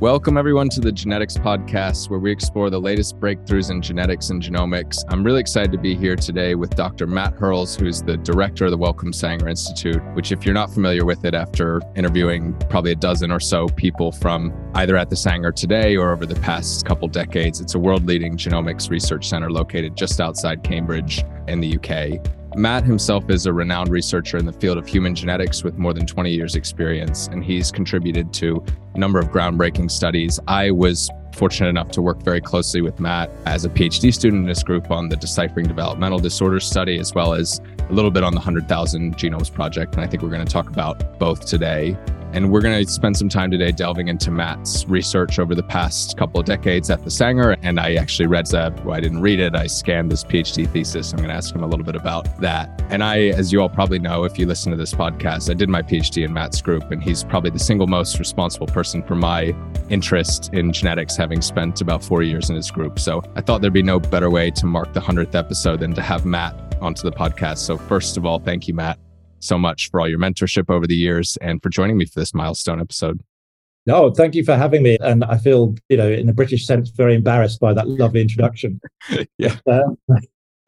Welcome, everyone, to the Genetics Podcast, where we explore the latest breakthroughs in genetics and genomics. I'm really excited to be here today with Dr. Matt Hurles, who's the director of the Wellcome Sanger Institute, which, if you're not familiar with it after interviewing probably a dozen or so people from either at the Sanger today or over the past couple decades, it's a world leading genomics research center located just outside Cambridge in the UK. Matt himself is a renowned researcher in the field of human genetics with more than 20 years' experience, and he's contributed to a number of groundbreaking studies. I was fortunate enough to work very closely with Matt as a PhD student in this group on the Deciphering Developmental Disorders study, as well as a little bit on the 100,000 Genomes Project. And I think we're going to talk about both today. And we're going to spend some time today delving into Matt's research over the past couple of decades at the Sanger. And I actually read that. Well, I didn't read it. I scanned this PhD thesis. I'm going to ask him a little bit about that. And I, as you all probably know, if you listen to this podcast, I did my PhD in Matt's group, and he's probably the single most responsible person for my interest in genetics, having spent about four years in his group. So I thought there'd be no better way to mark the 100th episode than to have Matt onto the podcast. So, first of all, thank you, Matt so much for all your mentorship over the years and for joining me for this milestone episode. No, thank you for having me. And I feel, you know, in a British sense, very embarrassed by that lovely introduction. yeah. Uh,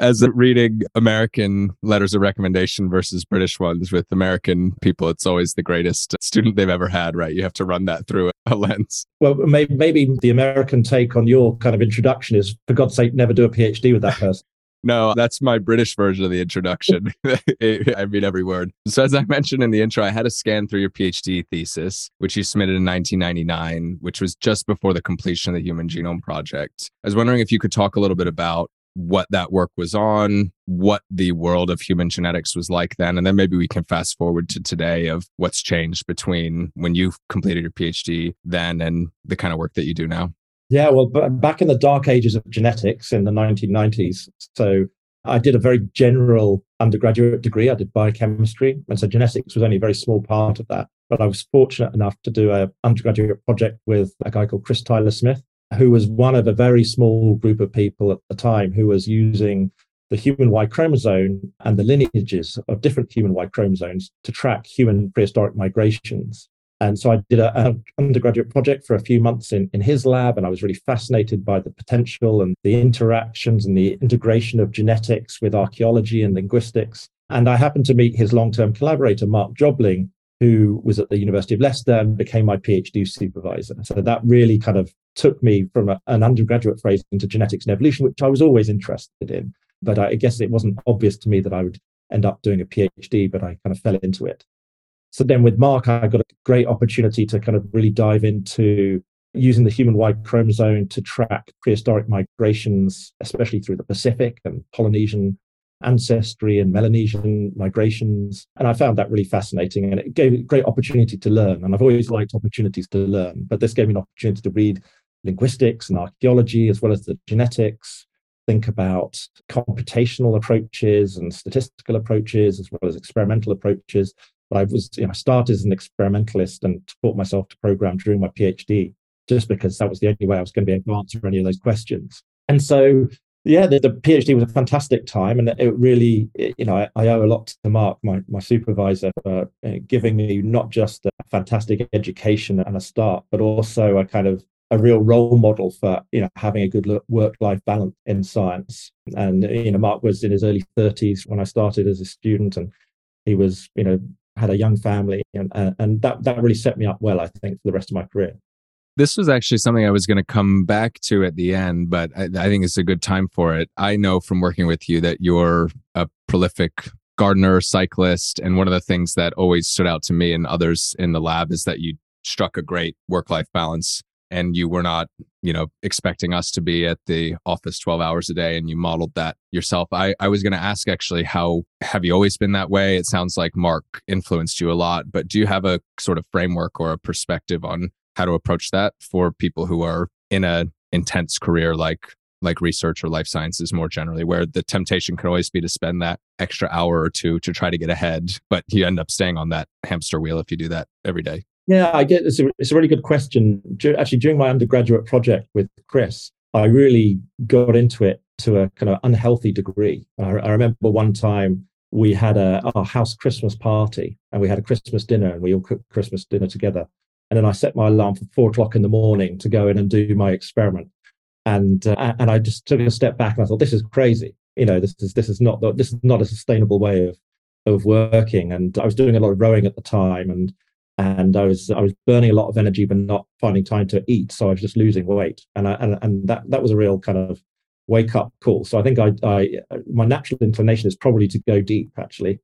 As reading American letters of recommendation versus British ones with American people, it's always the greatest student they've ever had, right? You have to run that through a lens. Well, maybe, maybe the American take on your kind of introduction is, for God's sake, never do a PhD with that person. No, that's my British version of the introduction. I mean every word. So, as I mentioned in the intro, I had to scan through your PhD thesis, which you submitted in 1999, which was just before the completion of the Human Genome Project. I was wondering if you could talk a little bit about what that work was on, what the world of human genetics was like then, and then maybe we can fast forward to today of what's changed between when you completed your PhD then and the kind of work that you do now. Yeah, well, back in the dark ages of genetics in the 1990s, so I did a very general undergraduate degree. I did biochemistry, and so genetics was only a very small part of that. But I was fortunate enough to do an undergraduate project with a guy called Chris Tyler Smith, who was one of a very small group of people at the time who was using the human Y chromosome and the lineages of different human Y chromosomes to track human prehistoric migrations. And so I did an undergraduate project for a few months in, in his lab, and I was really fascinated by the potential and the interactions and the integration of genetics with archaeology and linguistics. And I happened to meet his long term collaborator, Mark Jobling, who was at the University of Leicester and became my PhD supervisor. So that really kind of took me from a, an undergraduate phase into genetics and evolution, which I was always interested in. But I guess it wasn't obvious to me that I would end up doing a PhD, but I kind of fell into it. So then with Mark, I got a great opportunity to kind of really dive into using the human Y chromosome to track prehistoric migrations, especially through the Pacific and Polynesian ancestry and Melanesian migrations. And I found that really fascinating and it gave a great opportunity to learn. And I've always liked opportunities to learn, but this gave me an opportunity to read linguistics and archaeology as well as the genetics, think about computational approaches and statistical approaches as well as experimental approaches. But I was, you know, I started as an experimentalist and taught myself to program during my PhD just because that was the only way I was going to be able to answer any of those questions. And so, yeah, the, the PhD was a fantastic time, and it really, you know, I, I, owe a lot to Mark, my my supervisor, for uh, giving me not just a fantastic education and a start, but also a kind of a real role model for you know having a good work life balance in science. And you know, Mark was in his early 30s when I started as a student, and he was you know had a young family, and, uh, and that that really set me up well, I think, for the rest of my career. This was actually something I was going to come back to at the end, but I, I think it's a good time for it. I know from working with you that you're a prolific gardener, cyclist, and one of the things that always stood out to me and others in the lab is that you struck a great work life balance and you were not you know expecting us to be at the office 12 hours a day and you modeled that yourself. I, I was going to ask actually how have you always been that way? It sounds like mark influenced you a lot but do you have a sort of framework or a perspective on how to approach that for people who are in a intense career like like research or life sciences more generally where the temptation can always be to spend that extra hour or two to try to get ahead but you end up staying on that hamster wheel if you do that every day yeah, I get it's a, it's a really good question. Actually, during my undergraduate project with Chris, I really got into it to a kind of unhealthy degree. I, I remember one time we had a our house Christmas party and we had a Christmas dinner and we all cooked Christmas dinner together. And then I set my alarm for four o'clock in the morning to go in and do my experiment. And uh, and I just took a step back and I thought, this is crazy. You know, this is this is not this is not a sustainable way of of working. And I was doing a lot of rowing at the time, and and I was I was burning a lot of energy, but not finding time to eat. So I was just losing weight, and I, and and that that was a real kind of wake up call. So I think I, I my natural inclination is probably to go deep actually,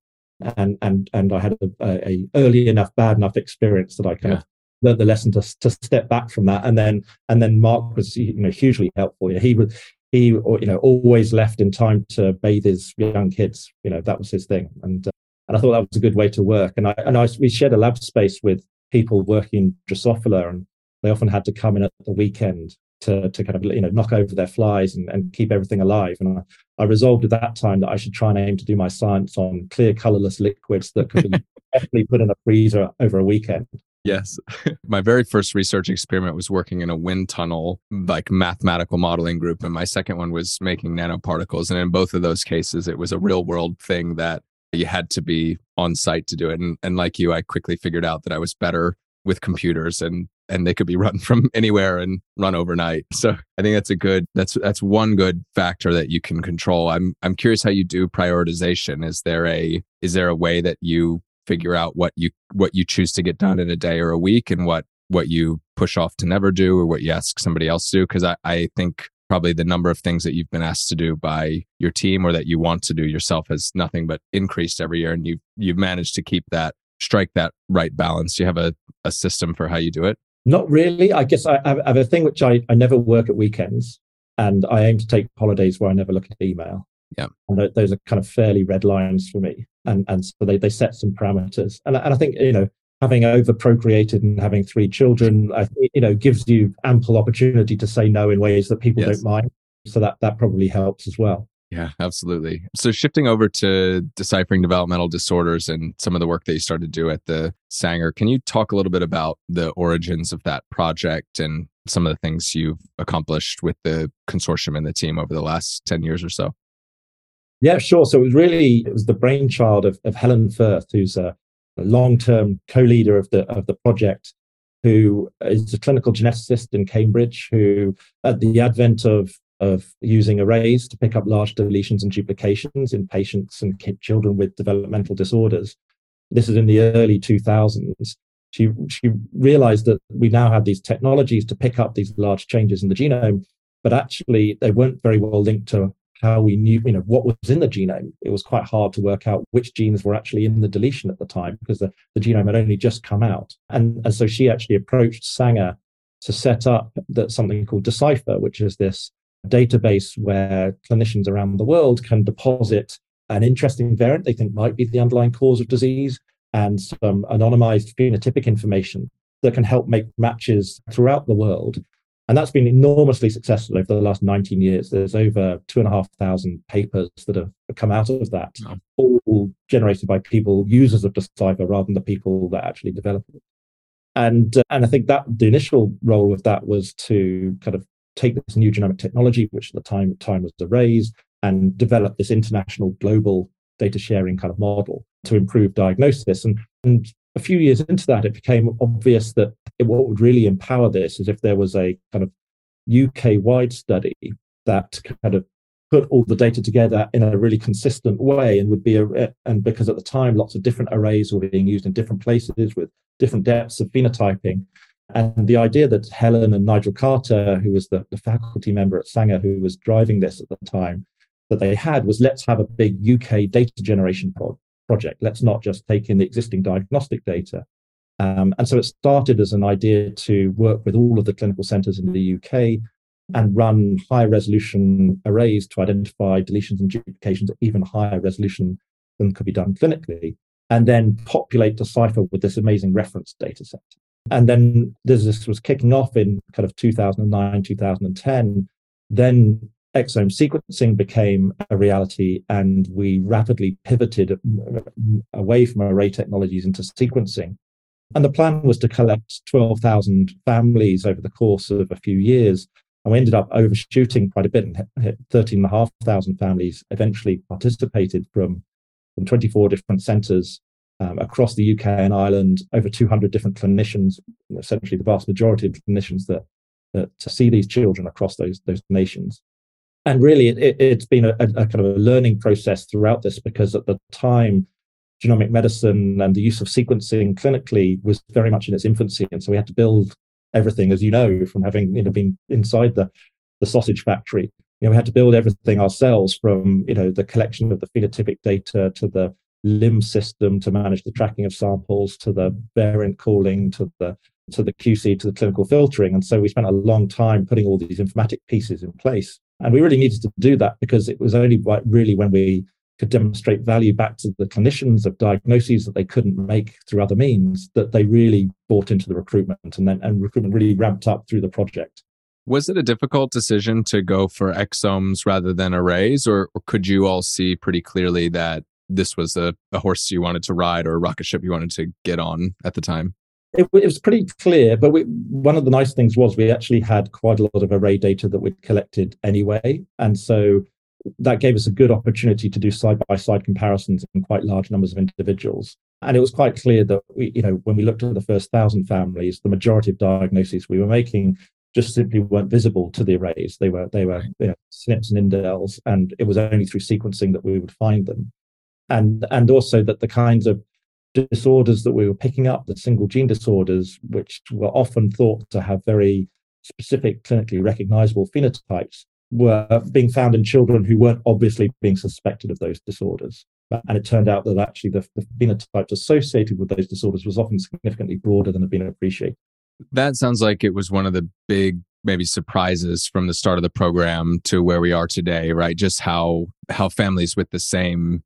and and and I had a, a, early enough bad enough experience that I kind yeah. of learned the lesson to to step back from that, and then and then Mark was you know hugely helpful. You know, he was he you know always left in time to bathe his young kids. You know that was his thing, and uh, and I thought that was a good way to work. And I and I we shared a lab space with people working Drosophila, and they often had to come in at the weekend to to kind of you know knock over their flies and, and keep everything alive. And I, I resolved at that time that I should try and aim to do my science on clear, colorless liquids that could be definitely put in a freezer over a weekend. Yes. my very first research experiment was working in a wind tunnel, like mathematical modeling group. And my second one was making nanoparticles. And in both of those cases, it was a real world thing that you had to be on site to do it. And, and like you, I quickly figured out that I was better with computers and and they could be run from anywhere and run overnight. So I think that's a good that's that's one good factor that you can control. I'm I'm curious how you do prioritization. Is there a is there a way that you figure out what you what you choose to get done in a day or a week and what what you push off to never do or what you ask somebody else to do? Because I, I think probably the number of things that you've been asked to do by your team or that you want to do yourself has nothing but increased every year and you've you've managed to keep that strike that right balance. Do you have a, a system for how you do it? Not really. I guess i, I have a thing which I, I never work at weekends and i aim to take holidays where i never look at email. Yeah. And those are kind of fairly red lines for me and and so they, they set some parameters. And, and i think you know having over procreated and having three children, I, you know, gives you ample opportunity to say no in ways that people yes. don't mind. So that that probably helps as well. Yeah, absolutely. So shifting over to deciphering developmental disorders and some of the work that you started to do at the Sanger, can you talk a little bit about the origins of that project and some of the things you've accomplished with the consortium and the team over the last 10 years or so? Yeah, sure. So it was really it was the brainchild of, of Helen Firth, who's a long-term co-leader of the of the project, who is a clinical geneticist in Cambridge, who at the advent of of using arrays to pick up large deletions and duplications in patients and children with developmental disorders. This is in the early 2000s. She, she realized that we now had these technologies to pick up these large changes in the genome, but actually they weren't very well linked to how we knew, you know, what was in the genome. It was quite hard to work out which genes were actually in the deletion at the time because the, the genome had only just come out. And, and so she actually approached Sanger to set up that something called Decipher, which is this database where clinicians around the world can deposit an interesting variant they think might be the underlying cause of disease and some anonymized phenotypic information that can help make matches throughout the world and that's been enormously successful over the last 19 years. There's over two and a half thousand papers that have come out of that, all generated by people, users of Decipher, rather than the people that actually develop it. And, uh, and I think that the initial role of that was to kind of take this new genomic technology, which at the time, time was arrays, and develop this international global data sharing kind of model to improve diagnosis. And, and a few years into that, it became obvious that what would really empower this is if there was a kind of UK wide study that kind of put all the data together in a really consistent way and would be a and because at the time lots of different arrays were being used in different places with different depths of phenotyping and the idea that helen and nigel carter who was the, the faculty member at sanger who was driving this at the time that they had was let's have a big uk data generation pro- project. Let's not just take in the existing diagnostic data. Um, and so it started as an idea to work with all of the clinical centres in the UK and run high resolution arrays to identify deletions and duplications at even higher resolution than could be done clinically, and then populate Decipher with this amazing reference data set. And then this was kicking off in kind of 2009, 2010. Then exome sequencing became a reality and we rapidly pivoted away from array technologies into sequencing. And the plan was to collect 12,000 families over the course of a few years. And we ended up overshooting quite a bit and hit 13,500 families eventually participated from, from 24 different centers um, across the UK and Ireland, over 200 different clinicians, essentially the vast majority of clinicians that, that to see these children across those, those nations. And really, it, has been a, a, kind of a learning process throughout this because at the time, genomic medicine and the use of sequencing clinically was very much in its infancy. And so we had to build everything, as you know, from having you know, been inside the, the sausage factory. You know, we had to build everything ourselves from you know the collection of the phenotypic data to the LIMS system to manage the tracking of samples to the variant calling to the to the QC to the clinical filtering. And so we spent a long time putting all these informatic pieces in place. And we really needed to do that because it was only really when we could demonstrate value back to the clinicians of diagnoses that they couldn't make through other means that they really bought into the recruitment and then and recruitment really ramped up through the project. Was it a difficult decision to go for exomes rather than arrays, or, or could you all see pretty clearly that this was a, a horse you wanted to ride or a rocket ship you wanted to get on at the time? It, it, was pretty clear, but we, one of the nice things was we actually had quite a lot of array data that we'd collected anyway. And so that gave us a good opportunity to do side by side comparisons in quite large numbers of individuals. And it was quite clear that we, you know, when we looked at the first thousand families, the majority of diagnoses we were making just simply weren't visible to the arrays. They were they were you know, SNPs and indels, and it was only through sequencing that we would find them and and also that the kinds of disorders that we were picking up, the single gene disorders, which were often thought to have very specific clinically recognizable phenotypes, were being found in children who weren't obviously being suspected of those disorders. And it turned out that actually the, the phenotypes associated with those disorders was often significantly broader than had been appreciated. That sounds like it was one of the big maybe surprises from the start of the program to where we are today, right? Just how how families with the same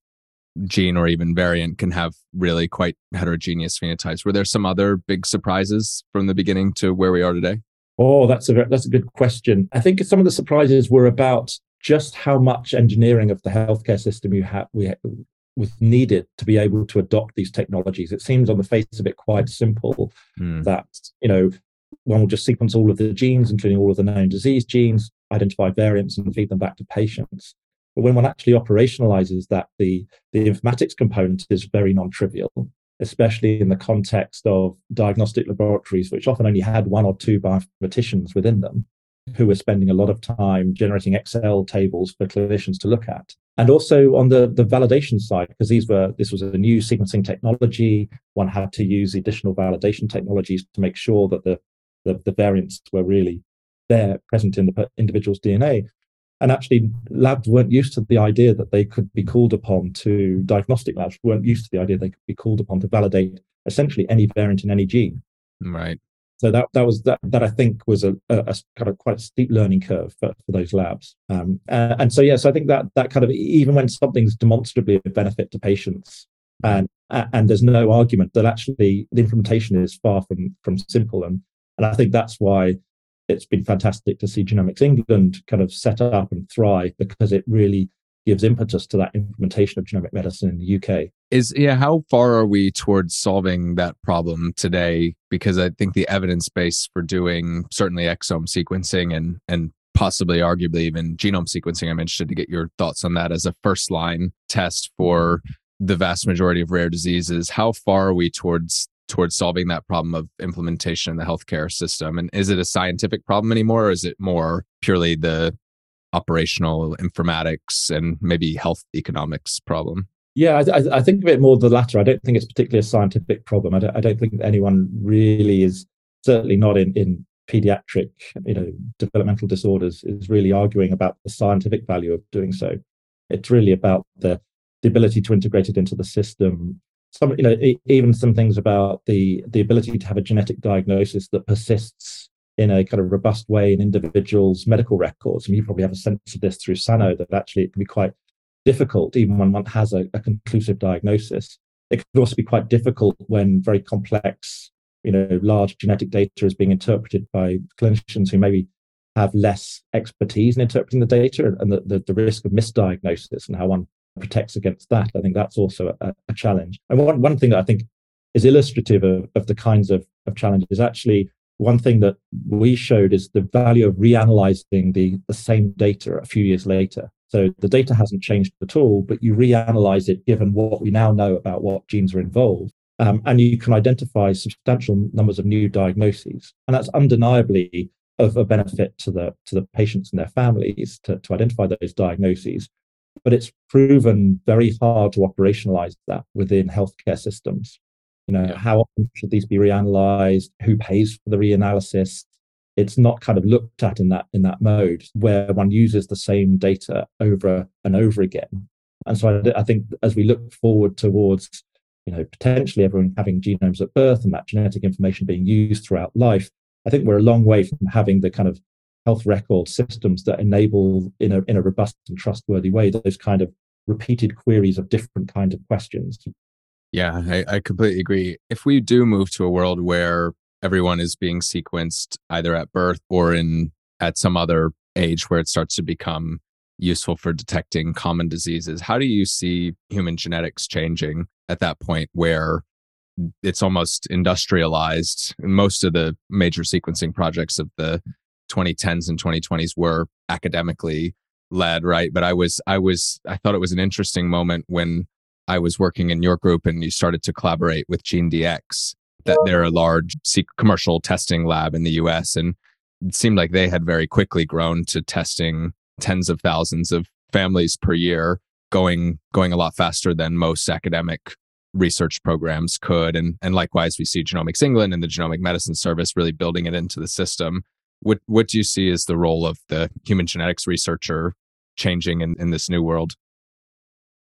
gene or even variant can have really quite heterogeneous phenotypes. Were there some other big surprises from the beginning to where we are today? Oh, that's a that's a good question. I think some of the surprises were about just how much engineering of the healthcare system you have we was needed to be able to adopt these technologies. It seems on the face of it quite simple mm. that you know one will just sequence all of the genes, including all of the known disease genes, identify variants, and feed them back to patients. But when one actually operationalizes that, the, the informatics component is very non trivial, especially in the context of diagnostic laboratories, which often only had one or two bioinformaticians within them who were spending a lot of time generating Excel tables for clinicians to look at. And also on the, the validation side, because these were this was a new sequencing technology, one had to use additional validation technologies to make sure that the, the, the variants were really there present in the individual's DNA. And actually, labs weren't used to the idea that they could be called upon to, diagnostic labs weren't used to the idea they could be called upon to validate essentially any variant in any gene. Right. So that that was that that I think was a, a, a kind of quite a steep learning curve for, for those labs. Um, uh, and so yes, I think that that kind of even when something's demonstrably a benefit to patients, and and there's no argument that actually the implementation is far from from simple, and and I think that's why it's been fantastic to see Genomics England kind of set up and thrive because it really gives impetus to that implementation of genomic medicine in the UK. Is yeah, how far are we towards solving that problem today? Because I think the evidence base for doing certainly exome sequencing and and possibly arguably even genome sequencing, I'm interested to get your thoughts on that as a first line test for the vast majority of rare diseases. How far are we towards towards solving that problem of implementation in the healthcare system? And is it a scientific problem anymore, or is it more purely the operational informatics and maybe health economics problem? Yeah, I, I, think of it more the latter. I don't think it's particularly a scientific problem. I don't, I don't think anyone really is, certainly not in, in pediatric, you know, developmental disorders, is really arguing about the scientific value of doing so. It's really about the the ability to integrate it into the system, some you know even some things about the the ability to have a genetic diagnosis that persists in a kind of robust way in individuals' medical records. And you probably have a sense of this through Sano that actually it can be quite difficult even when one has a, a conclusive diagnosis. It could also be quite difficult when very complex, you know, large genetic data is being interpreted by clinicians who maybe have less expertise in interpreting the data and the, the, the risk of misdiagnosis and how one protects against that. I think that's also a, a challenge. And one, one thing that I think is illustrative of, of the kinds of, of challenges actually one thing that we showed is the value of reanalyzing the, the same data a few years later. So the data hasn't changed at all, but you reanalyze it given what we now know about what genes are involved. Um, and you can identify substantial numbers of new diagnoses. And that's undeniably of a benefit to the to the patients and their families to, to identify those diagnoses. But it's proven very hard to operationalize that within healthcare systems. You know, yeah. how often should these be reanalyzed? Who pays for the reanalysis? It's not kind of looked at in that in that mode where one uses the same data over and over again. And so I, I think as we look forward towards, you know, potentially everyone having genomes at birth and that genetic information being used throughout life, I think we're a long way from having the kind of health record systems that enable, in a, in a robust and trustworthy way, those kind of repeated queries of different kinds of questions. Yeah, I, I completely agree. If we do move to a world where everyone is being sequenced either at birth or in at some other age where it starts to become useful for detecting common diseases, how do you see human genetics changing at that point where it's almost industrialized. Most of the major sequencing projects of the 2010s and 2020s were academically led, right? But I was, I was, I thought it was an interesting moment when I was working in your group and you started to collaborate with GeneDx, that they're a large commercial testing lab in the US. And it seemed like they had very quickly grown to testing tens of thousands of families per year, going going a lot faster than most academic research programs could. And, and likewise, we see Genomics England and the Genomic Medicine Service really building it into the system. What, what do you see as the role of the human genetics researcher changing in, in this new world?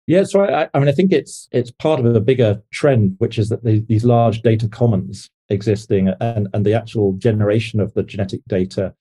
Yeah, so I, I mean, I think it's it's part of a bigger trend, which is that the, these large data commons existing and, and the actual generation of the genetic data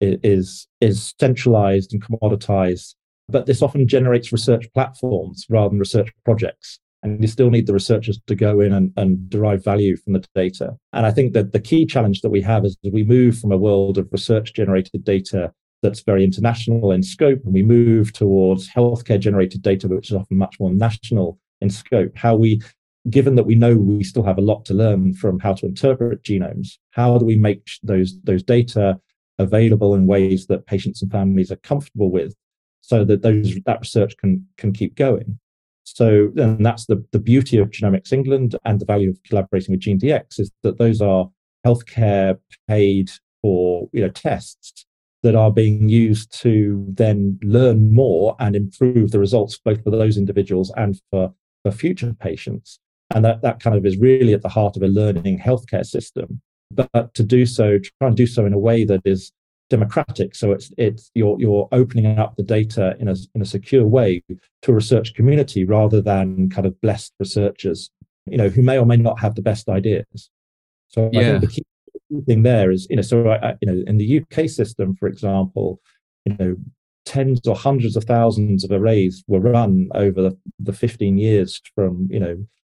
is is centralized and commoditized. But this often generates research platforms rather than research projects and you still need the researchers to go in and, and derive value from the data. And I think that the key challenge that we have is we move from a world of research generated data that's very international in scope, and we move towards healthcare generated data, which is often much more national in scope. How we, given that we know we still have a lot to learn from how to interpret genomes, how do we make those, those data available in ways that patients and families are comfortable with so that those that research can can keep going so and that's the, the beauty of Genomics England and the value of collaborating with GeneDx is that those are healthcare paid for you know tests that are being used to then learn more and improve the results both for those individuals and for, for future patients. And that, that kind of is really at the heart of a learning healthcare system. But to do so, try and do so in a way that is democratic. So it's it's you're you're opening up the data in a in a secure way to a research community rather than kind of blessed researchers, you know, who may or may not have the best ideas. So yeah. I think the key thing there is, you know, so I, you know, in the UK system, for example, you know, tens or hundreds of thousands of arrays were run over the, the 15 years from, you know,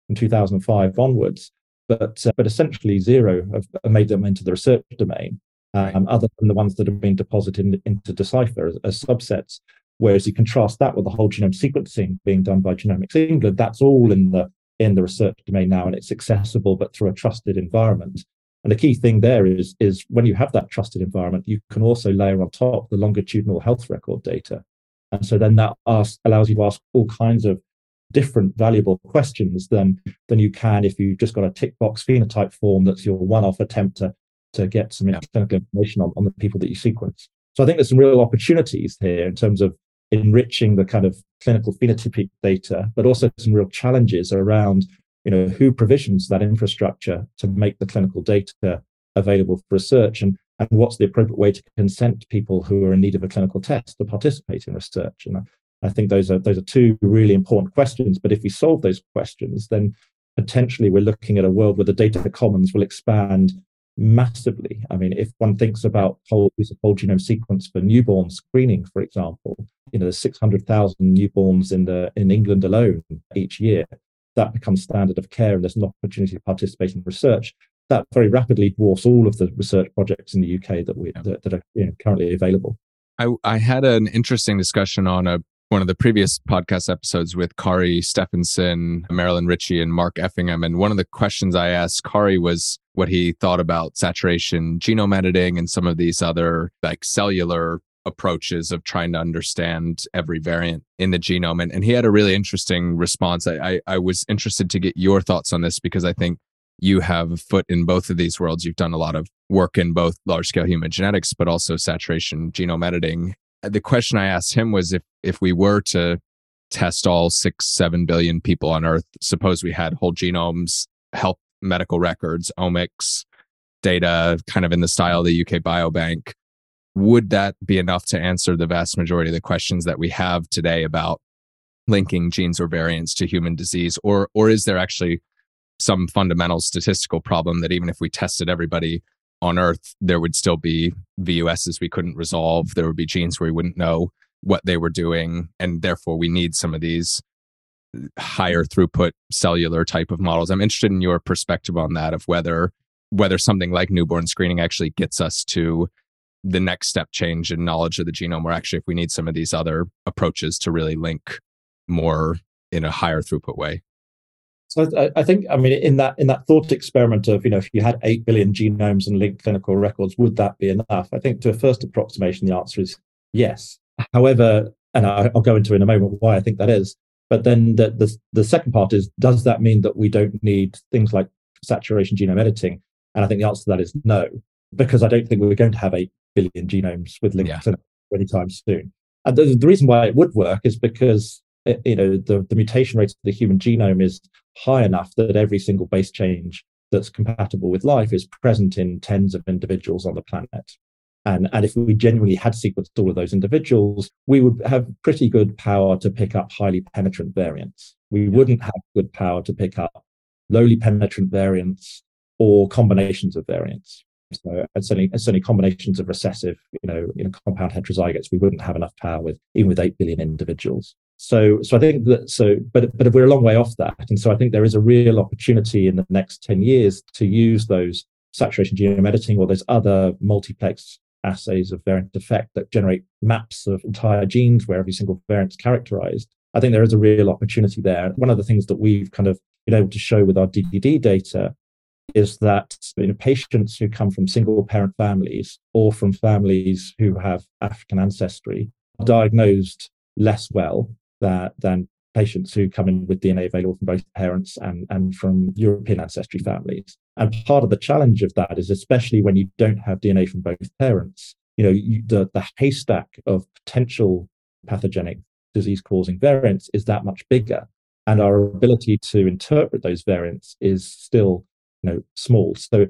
from 2005 onwards. But uh, but essentially zero have made them into the research domain um, other than the ones that have been deposited in, into Decipher as, as, subsets. Whereas you contrast that with the whole genome sequencing being done by Genomics England, that's all in the in the research domain now, and it's accessible but through a trusted environment. And the key thing there is is when you have that trusted environment, you can also layer on top the longitudinal health record data, and so then that asks, allows you to ask all kinds of different valuable questions than than you can if you've just got a tick box phenotype form that's your one-off attempt to to get some yeah. clinical information on, on the people that you sequence. So I think there's some real opportunities here in terms of enriching the kind of clinical phenotypic data, but also some real challenges around, you know, who provisions that infrastructure to make the clinical data available for research and, and what's the appropriate way to consent people who are in need of a clinical test to participate in research. And I, I think those are those are two really important questions. But if we solve those questions, then potentially we're looking at a world where the data commons will expand massively. I mean, if one thinks about whole use of whole genome sequence for newborn screening, for example, you know, there's 600,000 newborns in the in England alone each year. That becomes standard of care, and there's an opportunity to participate in research. That very rapidly dwarfs all of the research projects in the UK that we that, that are you know, currently available. I, I had an interesting discussion on a one of the previous podcast episodes with Kari Stefansson, Marylyn Ritchie, and Mark Effingham. And one of the questions I asked Kari was what he thought about saturation genome editing and some of these other like cellular approaches of trying to understand every variant in the genome. And, and he had a really interesting response. I, I, I was interested to get your thoughts on this because I think you have a foot in both of these worlds. You've done a lot of work in both large scale human genetics, but also saturation genome editing. The question I asked him was if if we were to test all six, seven billion people on Earth, suppose we had whole genomes, health medical records, omics, data, kind of in the style of the UK Biobank, would that be enough to answer the vast majority of the questions that we have today about linking genes or variants to human disease? Or or is there actually some fundamental statistical problem that even if we tested everybody on Earth, there would still be VUSs we couldn't resolve. There would be genes where we wouldn't know what they were doing. And therefore, we need some of these higher throughput cellular type of models. I'm interested in your perspective on that of whether whether something like newborn screening actually gets us to the next step change in knowledge of the genome, or actually if we need some of these other approaches to really link more in a higher throughput way. So I, I, think, I mean, in that in that thought experiment of, you know, if you had eight billion genomes and linked clinical records, would that be enough? I think to a first approximation, the answer is yes. However, and I, will go into in a moment why I think that is. But then the, the the second part is, does that mean that we don't need things like saturation genome editing? And I think the answer to that is no, because I don't think we're going to have eight billion genomes with linked yeah. clinical anytime soon. And the, the reason why it would work is because Uh, you know the, the mutation rate of the human genome is high enough that every single base change that's compatible with life is present in tens of individuals on the planet. And, and if we genuinely had sequenced all of those individuals, we would have pretty good power to pick up highly penetrant variants. We wouldn't have good power to pick up lowly penetrant variants or combinations of variants. So and certainly, and certainly combinations of recessive, you know, you know, compound heterozygotes, we wouldn't have enough power with even with eight billion individuals. So, so I think that so, but but we're a long way off that, and so I think there is a real opportunity in the next ten years to use those saturation genome editing or those other multiplex assays of variant effect that generate maps of entire genes where every single variant is characterized. I think there is a real opportunity there. One of the things that we've kind of been able to show with our DDD data is that you know, patients who come from single parent families or from families who have African ancestry are diagnosed less well that, than patients who come in with DNA available from both parents and, and from European ancestry families. And part of the challenge of that is, especially when you don't have DNA from both parents, you know, you, the, the haystack of potential pathogenic disease causing variants is that much bigger. And our ability to interpret those variants is still, you know, small. So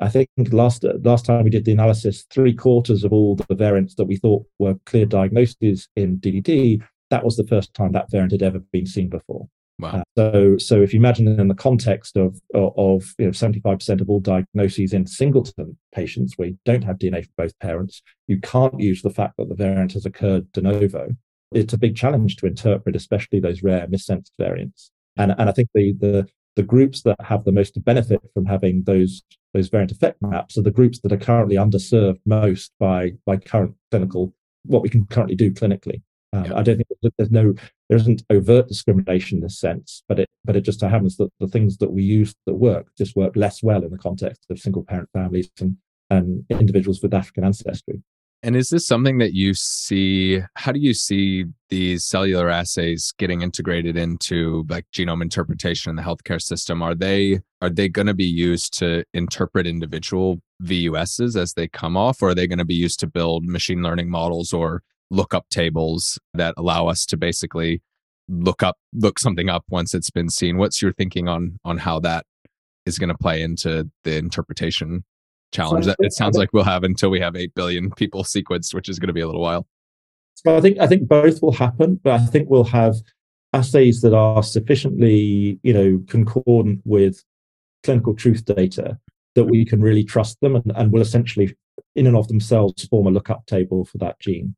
I think last last time we did the analysis, three quarters of all the variants that we thought were clear diagnoses in DDD that was the first time that variant had ever been seen before. Wow. Uh, so, so if you imagine in the context of of you know seventy five percent of all diagnoses in singleton patients where you don't have DNA from both parents, you can't use the fact that the variant has occurred de novo. It's a big challenge to interpret, especially those rare missense variants. And and I think the the the groups that have the most benefit from having those those variant effect maps are the groups that are currently underserved most by by current clinical what we can currently do clinically. Um, yeah. I don't think there's no there isn't overt discrimination in this sense, but it but it just so happens that the things that we use that work just work less well in the context of single parent families and and individuals with African ancestry. And is this something that you see? How do you see these cellular assays getting integrated into like genome interpretation in the healthcare system? Are they are they going to be used to interpret individual VUSs as they come off, or are they going to be used to build machine learning models or lookup tables that allow us to basically look up look something up once it's been seen. What's your thinking on on how that is going to play into the interpretation challenge that it sounds like we'll have until we have 8 billion people sequenced which is going to be a little while. So i think i think both will happen but i think we'll have assays that are sufficiently you know concordant with clinical truth data that we can really trust them and, and will essentially in and of themselves form a lookup table for that gene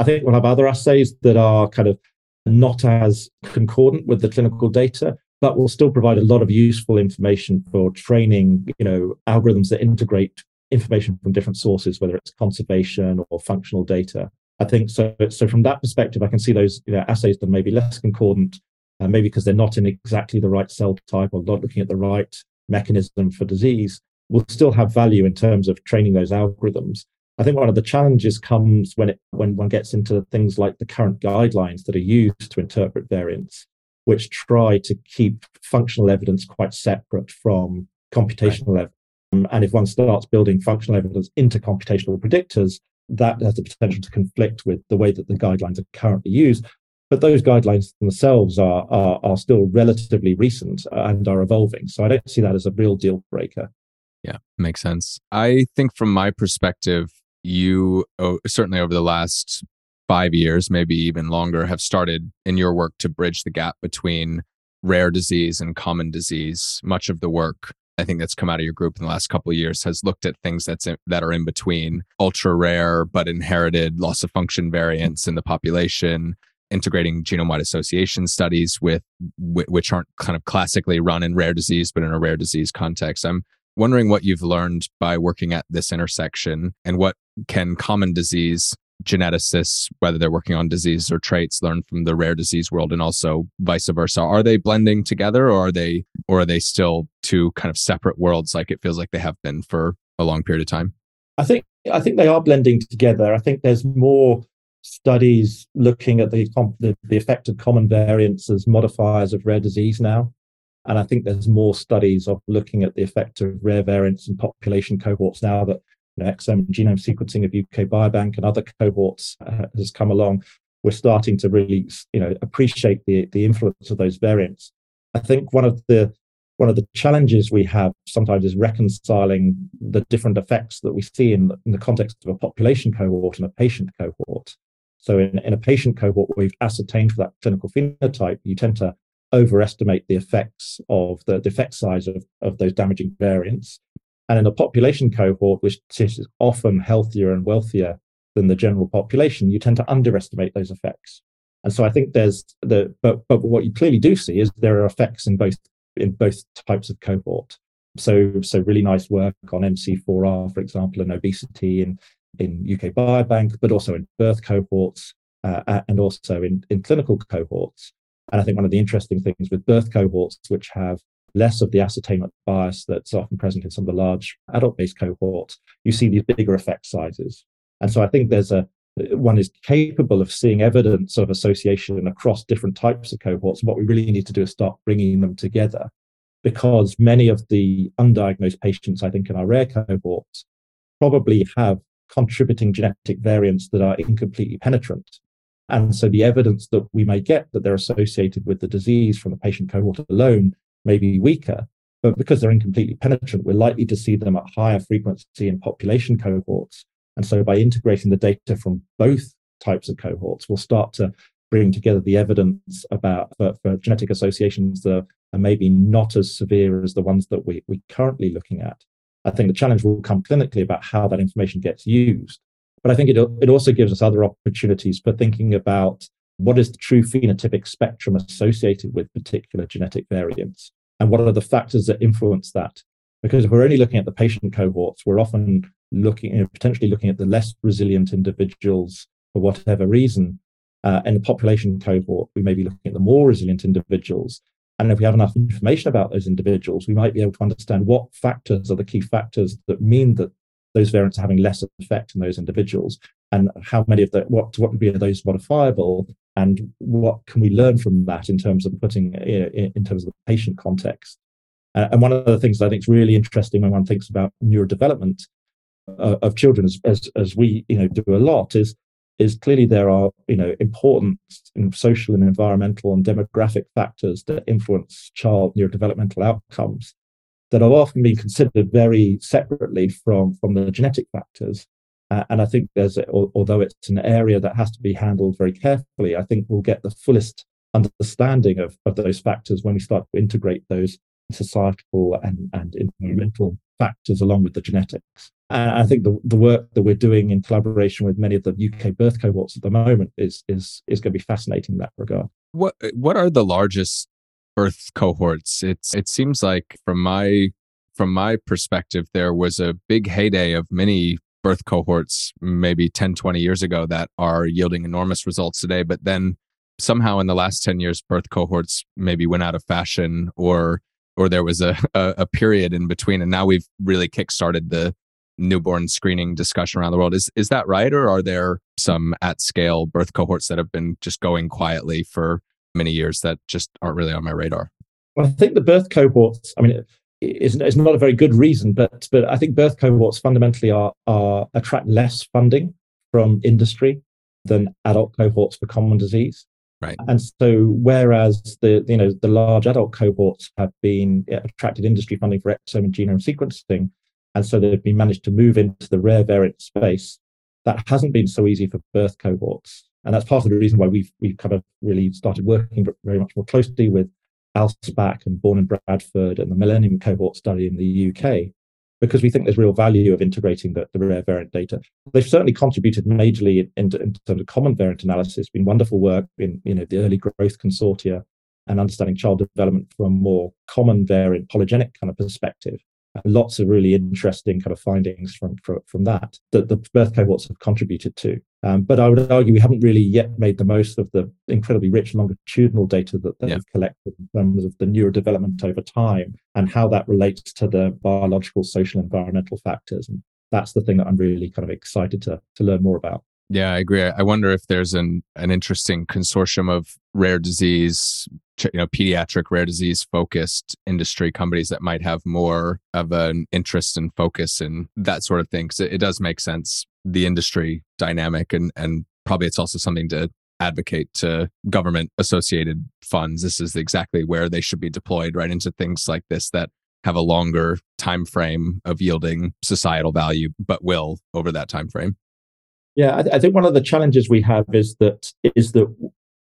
I think we'll have other assays that are kind of not as concordant with the clinical data, but will still provide a lot of useful information for training, you know, algorithms that integrate information from different sources, whether it's conservation or functional data. I think so. So from that perspective, I can see those you know, assays that may be less concordant, uh, maybe because they're not in exactly the right cell type or not looking at the right mechanism for disease, will still have value in terms of training those algorithms. I think one of the challenges comes when it when one gets into things like the current guidelines that are used to interpret variants, which try to keep functional evidence quite separate from computational right. evidence. And if one starts building functional evidence into computational predictors, that has the potential to conflict with the way that the guidelines are currently used. But those guidelines themselves are, are, are still relatively recent and are evolving. So I don't see that as a real deal breaker. Yeah, makes sense. I think from my perspective, you certainly over the last five years, maybe even longer, have started in your work to bridge the gap between rare disease and common disease. Much of the work I think that's come out of your group in the last couple of years has looked at things that's in, that are in between ultra rare but inherited loss of function variants in the population, integrating genome-wide association studies with which aren't kind of classically run in rare disease but in a rare disease context. I'm wondering what you've learned by working at this intersection and what can common disease geneticists, whether they're working on disease or traits, learn from the rare disease world and also vice versa? Are they blending together or are they or are they still two kind of separate worlds like it feels like they have been for a long period of time? I think I think they are blending together. I think there's more studies looking at the, the, the effect of common variants as modifiers of rare disease now. And I think there's more studies of looking at the effect of rare variants in population cohorts now that you know, exome and genome sequencing of UK Biobank and other cohorts uh, has come along, we're starting to really, you know, appreciate the the influence of those variants. I think one of the one of the challenges we have sometimes is reconciling the different effects that we see in, in the context of a population cohort and a patient cohort. So in, in a patient cohort we've ascertained for that clinical phenotype, you tend to overestimate the effects of the, the effect size of, of those damaging variants. And in a population cohort, which is often healthier and wealthier than the general population, you tend to underestimate those effects. And so I think there's the but but what you clearly do see is there are effects in both in both types of cohort. So so really nice work on MC4R, for example, and obesity in in UK Biobank, but also in birth cohorts uh, and also in, in clinical cohorts. And I think one of the interesting things with birth cohorts, which have less of the ascertainment bias that's often present in some of the large adult based cohorts, you see these bigger effect sizes. And so I think there's a one is capable of seeing evidence of association across different types of cohorts. What we really need to do is start bringing them together because many of the undiagnosed patients, I think, in our rare cohorts probably have contributing genetic variants that are incompletely penetrant. And so the evidence that we may get that they're associated with the disease from the patient cohort alone may be weaker. But because they're incompletely penetrant, we're likely to see them at higher frequency in population cohorts. And so by integrating the data from both types of cohorts, we'll start to bring together the evidence about for, for genetic associations that are maybe not as severe as the ones that we, we're currently looking at. I think the challenge will come clinically about how that information gets used. But I think it, it also gives us other opportunities for thinking about what is the true phenotypic spectrum associated with particular genetic variants? And what are the factors that influence that? Because if we're only looking at the patient cohorts, we're often looking, you know, potentially looking at the less resilient individuals for whatever reason. Uh, in the population cohort, we may be looking at the more resilient individuals. And if we have enough information about those individuals, we might be able to understand what factors are the key factors that mean that those variants are having less effect in those individuals? And how many of the what what degree are those modifiable? And what can we learn from that in terms of putting in terms of the patient context? Uh, and one of the things that i think is really interesting when one thinks about neurodevelopment uh, of children as, as, as we you know do a lot is is clearly there are you know important social and environmental and demographic factors that influence child neurodevelopmental outcomes that have often been considered very separately from from the genetic factors uh, and I think there's, although it's an area that has to be handled very carefully, I think we'll get the fullest understanding of, of those factors when we start to integrate those societal and, and environmental factors along with the genetics. And I think the, the work that we're doing in collaboration with many of the UK birth cohorts at the moment is is is going to be fascinating in that regard. What what are the largest birth cohorts? It's it seems like from my from my perspective, there was a big heyday of many birth cohorts maybe 10, 20 years ago that are yielding enormous results today. But then somehow in the last 10 years, birth cohorts maybe went out of fashion or or there was a, a, a period in between. And now we've really kickstarted the newborn screening discussion around the world. Is is that right, or are there some at scale birth cohorts that have been just going quietly for many years that just aren't really on my radar? Well, I think the birth cohorts. I mean, it's, is not a very good reason, but but I think birth cohorts fundamentally are are attract less funding from industry than adult cohorts for common disease. Right. And so, whereas the you know the large adult cohorts have been attracted industry funding for exome and genome sequencing, and so they've been managed to move into the rare variant space. That hasn't been so easy for birth cohorts, and that's part of the reason why we've we've kind of really started working very much more closely with ALSPAC and Born in Bradford and the Millennium cohort study in the UK, because we think there's real value of integrating the, the rare variant data. They've certainly contributed majorly in, in, in, terms of common variant analysis. Been wonderful work in you know the early growth consortia and understanding child development from a more common variant polygenic kind of perspective lots of really interesting kind of findings from from, from that that the birth cohorts have contributed to. Um, but I would argue we haven't really yet made the most of the incredibly rich longitudinal data that they've yeah. collected in terms of the neurodevelopment over time and how that relates to the biological, social, environmental factors. And that's the thing that I'm really kind of excited to to learn more about. Yeah, I agree. I wonder if there's an an interesting consortium of rare disease, you know, pediatric rare disease focused industry companies that might have more of an interest and focus in that sort of thing. Because it, it does make sense, the industry dynamic, and and probably it's also something to advocate to government associated funds. This is exactly where they should be deployed, right into things like this that have a longer time frame of yielding societal value, but will over that time frame. Yeah, I, I, think one of the challenges we have is that is that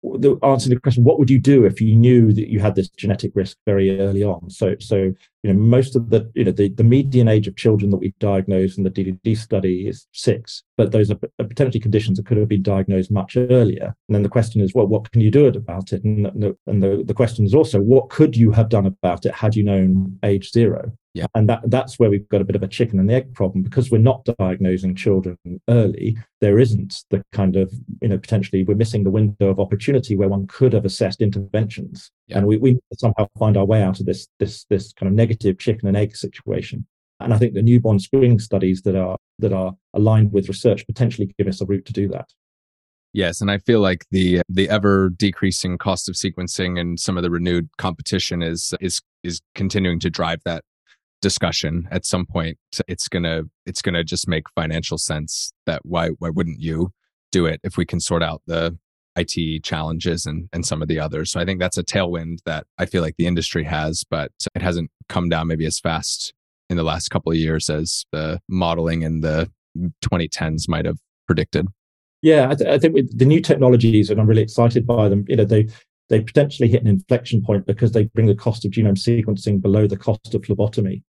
the answer to the question, what would you do if you knew that you had this genetic risk very early on? So, so you know, most of the you know the, the median age of children that we diagnosed in the DDD study is six, but those are potentially conditions that could have been diagnosed much earlier. And then the question is, well, what can you do about it? And, and the, the question is also, what could you have done about it had you known age zero? Yeah. And that, that's where we've got a bit of a chicken and the egg problem because we're not diagnosing children early. There isn't the kind of, you know, potentially we're missing the window of opportunity where one could have assessed interventions. Yeah. And we, we somehow find our way out of this, this, this kind of negative chicken and egg situation. And I think the newborn screening studies that are that are aligned with research potentially give us a route to do that. Yes, and I feel like the the ever decreasing cost of sequencing and some of the renewed competition is is is continuing to drive that discussion at some point it's gonna it's gonna just make financial sense that why why wouldn't you do it if we can sort out the IT challenges and and some of the others. So I think that's a tailwind that I feel like the industry has, but it hasn't come down maybe as fast in the last couple of years as the modeling in the 2010s might have predicted. Yeah, I, th- I think with the new technologies, and I'm really excited by them. You know, they they potentially hit an inflection point because they bring the cost of genome sequencing below the cost of phlebotomy.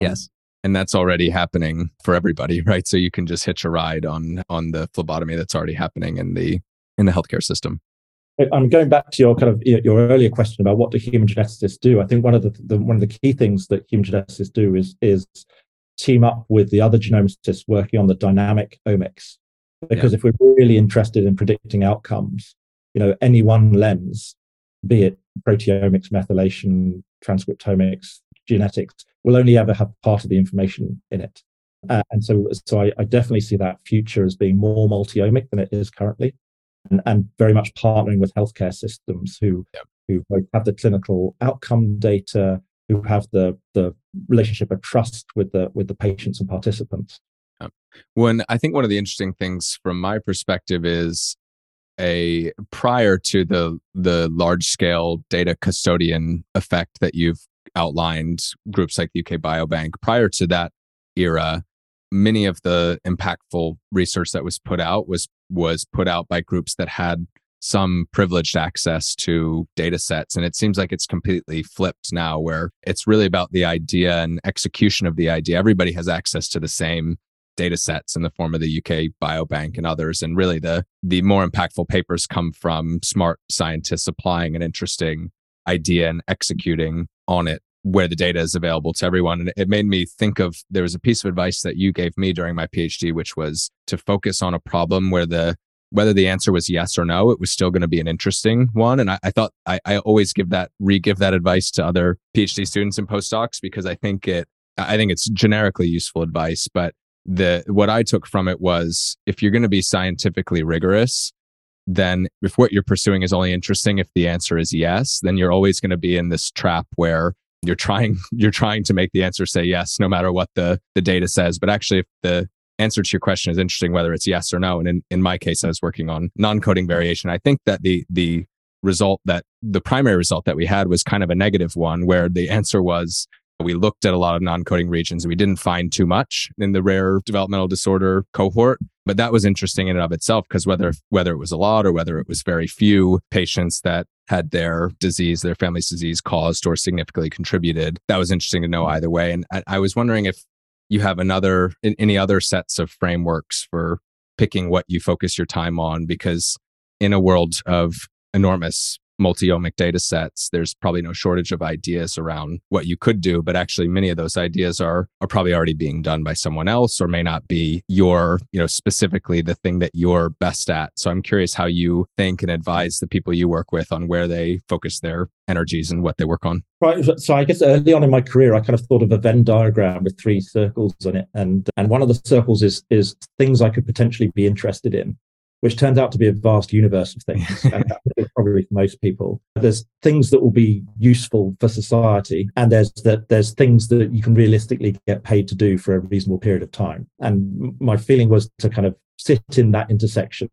Yes. And that's already happening for everybody, right? So you can just hitch a ride on on the phlebotomy that's already happening in the in the healthcare system. I'm going back to your kind of your earlier question about what do human geneticists do. I think one of the, the one of the key things that human geneticists do is is team up with the other genomicists working on the dynamic omics. Because yeah. if we're really interested in predicting outcomes, you know, any one lens be it proteomics, methylation, transcriptomics, genetics, will only ever have part of the information in it. Uh, and so, so I, I, definitely see that future as being more multi-omic than it is currently, and, and very much partnering with healthcare systems who who both have the clinical outcome data, who have the the relationship of trust with the with the patients and participants. When I think one of the interesting things from my perspective is a prior to the the large scale data custodian effect that you've outlined groups like the UK Biobank prior to that era many of the impactful research that was put out was was put out by groups that had some privileged access to data sets and it seems like it's completely flipped now where it's really about the idea and execution of the idea. Everybody has access to the same data sets in the form of the UK Biobank and others. And really the the more impactful papers come from smart scientists applying an interesting idea and executing on it where the data is available to everyone. And it made me think of there was a piece of advice that you gave me during my PhD, which was to focus on a problem where the whether the answer was yes or no, it was still going to be an interesting one. And I, I thought I, I always give that re-give that advice to other PhD students and postdocs because I think it I think it's generically useful advice, but the what I took from it was if you're going to be scientifically rigorous, then if what you're pursuing is only interesting if the answer is yes, then you're always going to be in this trap where you're trying you're trying to make the answer say yes no matter what the the data says. But actually if the answer to your question is interesting whether it's yes or no and in, in my case I was working on non-coding variation. I think that the the result that the primary result that we had was kind of a negative one where the answer was we looked at a lot of non-coding regions. and We didn't find too much in the rare developmental disorder cohort, but that was interesting in and of itself because whether whether it was a lot or whether it was very few patients that had their disease, their family's disease caused or significantly contributed, that was interesting to know either way. And I, I was wondering if you have another any other sets of frameworks for picking what you focus your time on because in a world of enormous multi-omic data sets there's probably no shortage of ideas around what you could do but actually many of those ideas are are probably already being done by someone else or may not be your you know specifically the thing that you're best at. So i'm curious how you think and advise the people you work with on where they focus their energies and what they work on. Right so i guess early on in my career i kind of thought of a venn diagram with three circles on it and and one of the circles is is things i could potentially be interested in which turns out to be a vast universe of things, probably for most people. There's things that will be useful for society, and there's that there's things that you can realistically get paid to do for a reasonable period of time. And my feeling was to kind of sit in that intersection,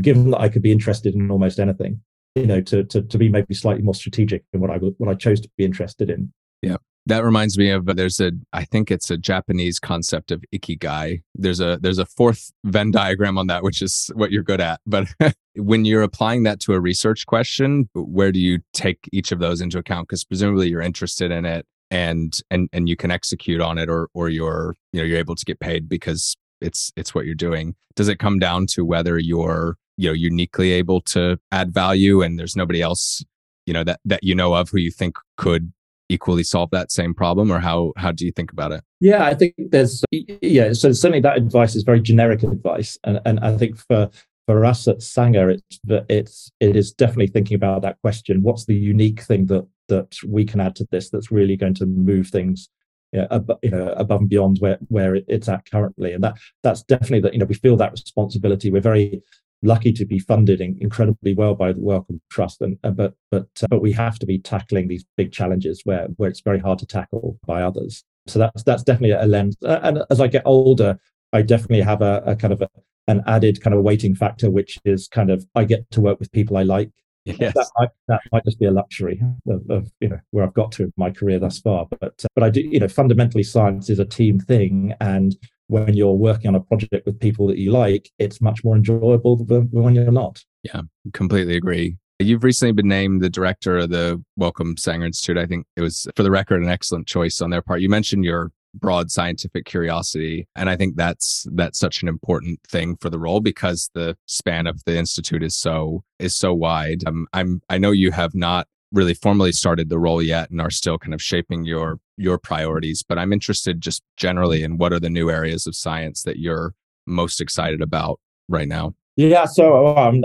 given that I could be interested in almost anything, you know, to to to be maybe slightly more strategic in what I what I chose to be interested in. Yeah. That reminds me of uh, there's a I think it's a Japanese concept of ikigai. There's a there's a fourth Venn diagram on that, which is what you're good at. But when you're applying that to a research question, where do you take each of those into account? Because presumably you're interested in it and and and you can execute on it or or you're you know you're able to get paid because it's it's what you're doing. Does it come down to whether you're you know uniquely able to add value and there's nobody else you know that that you know of who you think could equally solve that same problem or how how do you think about it? Yeah i think there's yeah so certainly that advice is very generic advice and and i think for for us at sanger it's it's it is definitely thinking about that question. What's the unique thing that that we can add to this that's really going to move things you know, ab- you know above and beyond where where it's at currently? And that that's definitely that you know we feel that responsibility. We're very lucky to be funded in, incredibly well by the Wellcome Trust, and uh, but but uh, but we have to be tackling these big challenges where where it's very hard to tackle by others. So that's that's definitely a lens. Uh, and as I get older, I definitely have a, a kind of a, an added kind of weighting factor, which is kind of I get to work with people I like. Yes. That, might, that might just be a luxury of, of, you know where I've got to in my career thus far. But uh, but I do you know fundamentally science is a team thing, and when you're working on a project with people that you like, it's much more enjoyable than when you're not. Yeah, completely agree. You've recently been named the director of the Wellcome Sanger Institute. I think it was, for the record, an excellent choice on their part. You mentioned your broad scientific curiosity, and I think that's that's such an important thing for the role because the span of the institute is so is so wide. Um, I'm I know you have not really formally started the role yet and are still kind of shaping your your priorities but i'm interested just generally in what are the new areas of science that you're most excited about right now yeah, so um,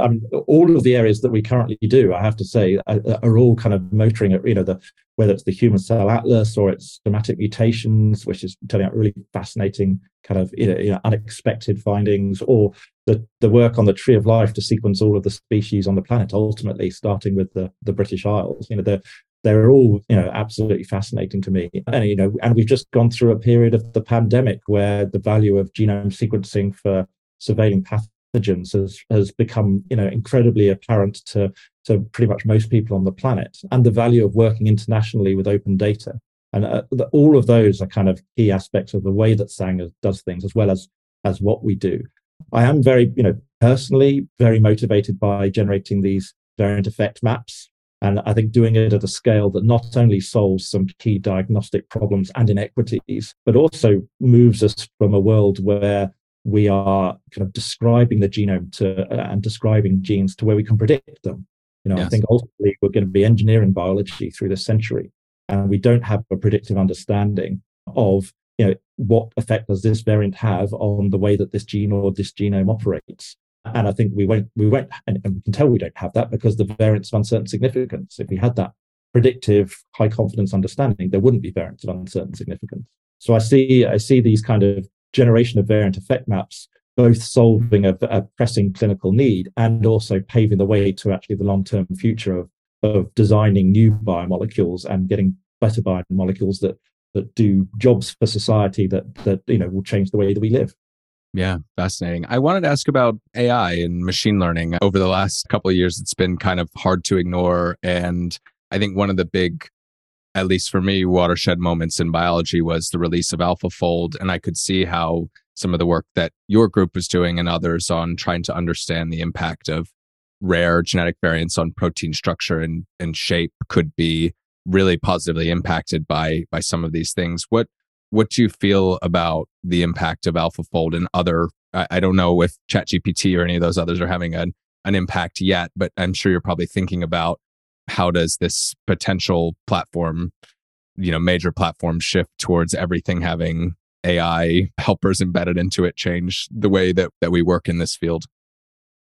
all of the areas that we currently do, I have to say, are, are, all kind of motoring at you know the whether it's the human cell atlas or it's somatic mutations, which is turning out really fascinating, kind of you know, you know, unexpected findings, or the the work on the tree of life to sequence all of the species on the planet, ultimately starting with the the British Isles. You know, they're they're all you know absolutely fascinating to me and you know and we've just gone through a period of the pandemic where the value of genome sequencing for surveilling pathogens pathogens has has become you know incredibly apparent to to pretty much most people on the planet, and the value of working internationally with open data. And uh, the, all of those are kind of key aspects of the way that Sanger does things, as well as as what we do. I am very, you know, personally very motivated by generating these variant effect maps. And I think doing it at a scale that not only solves some key diagnostic problems and inequities, but also moves us from a world where we are kind of describing the genome to uh, and describing genes to where we can predict them. You know, yes. I think ultimately we're going to be engineering biology through this century, and we don't have a predictive understanding of you know what effect does this variant have on the way that this gene or this genome operates. And I think we won't we won't and, and we can tell we don't have that because the variants of uncertain significance. If we had that predictive high confidence understanding, there wouldn't be variants of uncertain significance. So I see I see these kind of generation of variant effect maps, both solving a, a pressing clinical need and also paving the way to actually the long term future of, of designing new biomolecules and getting better biomolecules that that do jobs for society that that you know will change the way that we live. Yeah, fascinating. I wanted to ask about AI and machine learning. Over the last couple of years, it's been kind of hard to ignore. And I think one of the big, at least for me, watershed moments in biology was the release of AlphaFold. And I could see how some of the work that your group was doing and others on trying to understand the impact of rare genetic variants on protein structure and, and shape could be really positively impacted by by some of these things. What what do you feel about the impact of AlphaFold and other? I, I don't know if ChatGPT or any of those others are having an an impact yet, but I'm sure you're probably thinking about how does this potential platform, you know, major platform shift towards everything having AI helpers embedded into it change the way that that we work in this field?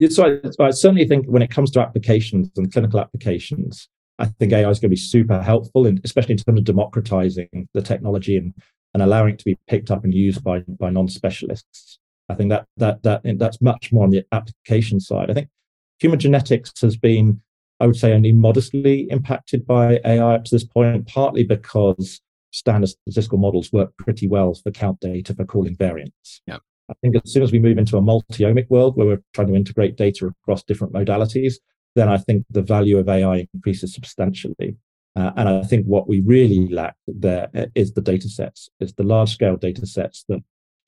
So I, I certainly think when it comes to applications and clinical applications, I think AI is going to be super helpful, and especially in terms of democratizing the technology and and allowing it to be picked up and used by by non-specialists. I think that that that that's much more on the application side. I think human genetics has been, I would say, only modestly impacted by AI up to this point, partly because standard statistical models work pretty well for count data for calling variants. Yeah. I think as soon as we move into a multi-omic world where we're trying to integrate data across different modalities, then I think the value of AI increases substantially. Uh, and I think what we really lack there is the data sets, is the large scale data sets that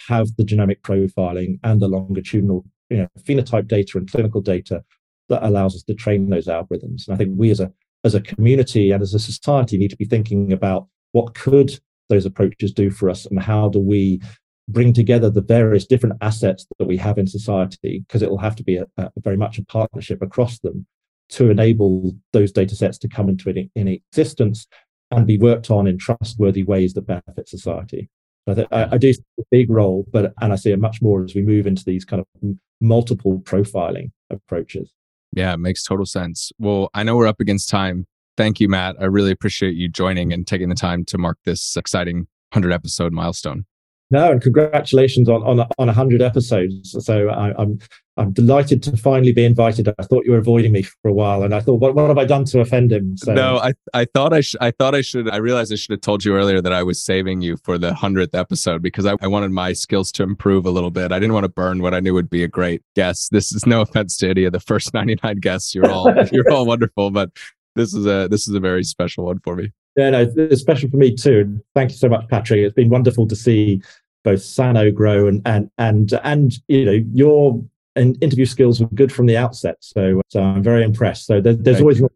have the genomic profiling and the longitudinal you know, phenotype data and clinical data that allows us to train those algorithms. And I think we as a as a community and as a society need to be thinking about what could those approaches do for us and how do we bring together the various different assets that we have in society because it will have to be a, a very much a partnership across them to enable those data sets to come into in, existence and be worked on in trustworthy ways that benefit society. I, th- I, I do see a big role, but and I see it much more as we move into these kind of multiple profiling approaches. Yeah, it makes total sense. Well, I know we're up against time. Thank you, Matt. I really appreciate you joining and taking the time to mark this exciting 100 episode milestone. No, and congratulations on on on hundred episodes. So I, am I'm, I'm delighted to finally be invited. I thought you were avoiding me for a while, and I thought, what, what have I done to offend him? So, no, I I thought I should I thought I should I realized I should have told you earlier that I was saving you for the hundredth episode because I, I wanted my skills to improve a little bit. I didn't want to burn what I knew would be a great guest. This is no offense to any of the first 99 guests. You're all you're all wonderful, but this is a this is a very special one for me. Yeah, no, it's special for me too. Thank you so much, Patrick. It's been wonderful to see both Sano grow and and and and you know your interview skills were good from the outset. So, so I'm very impressed. So there, there's always a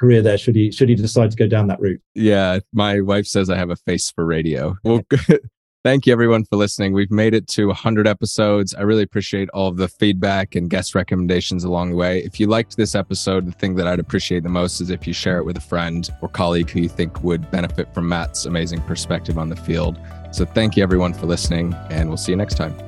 career there should he should he decide to go down that route. Yeah, my wife says I have a face for radio. Well, Thank you everyone for listening. We've made it to 100 episodes. I really appreciate all of the feedback and guest recommendations along the way. If you liked this episode, the thing that I'd appreciate the most is if you share it with a friend or colleague who you think would benefit from Matt's amazing perspective on the field. So thank you everyone for listening, and we'll see you next time.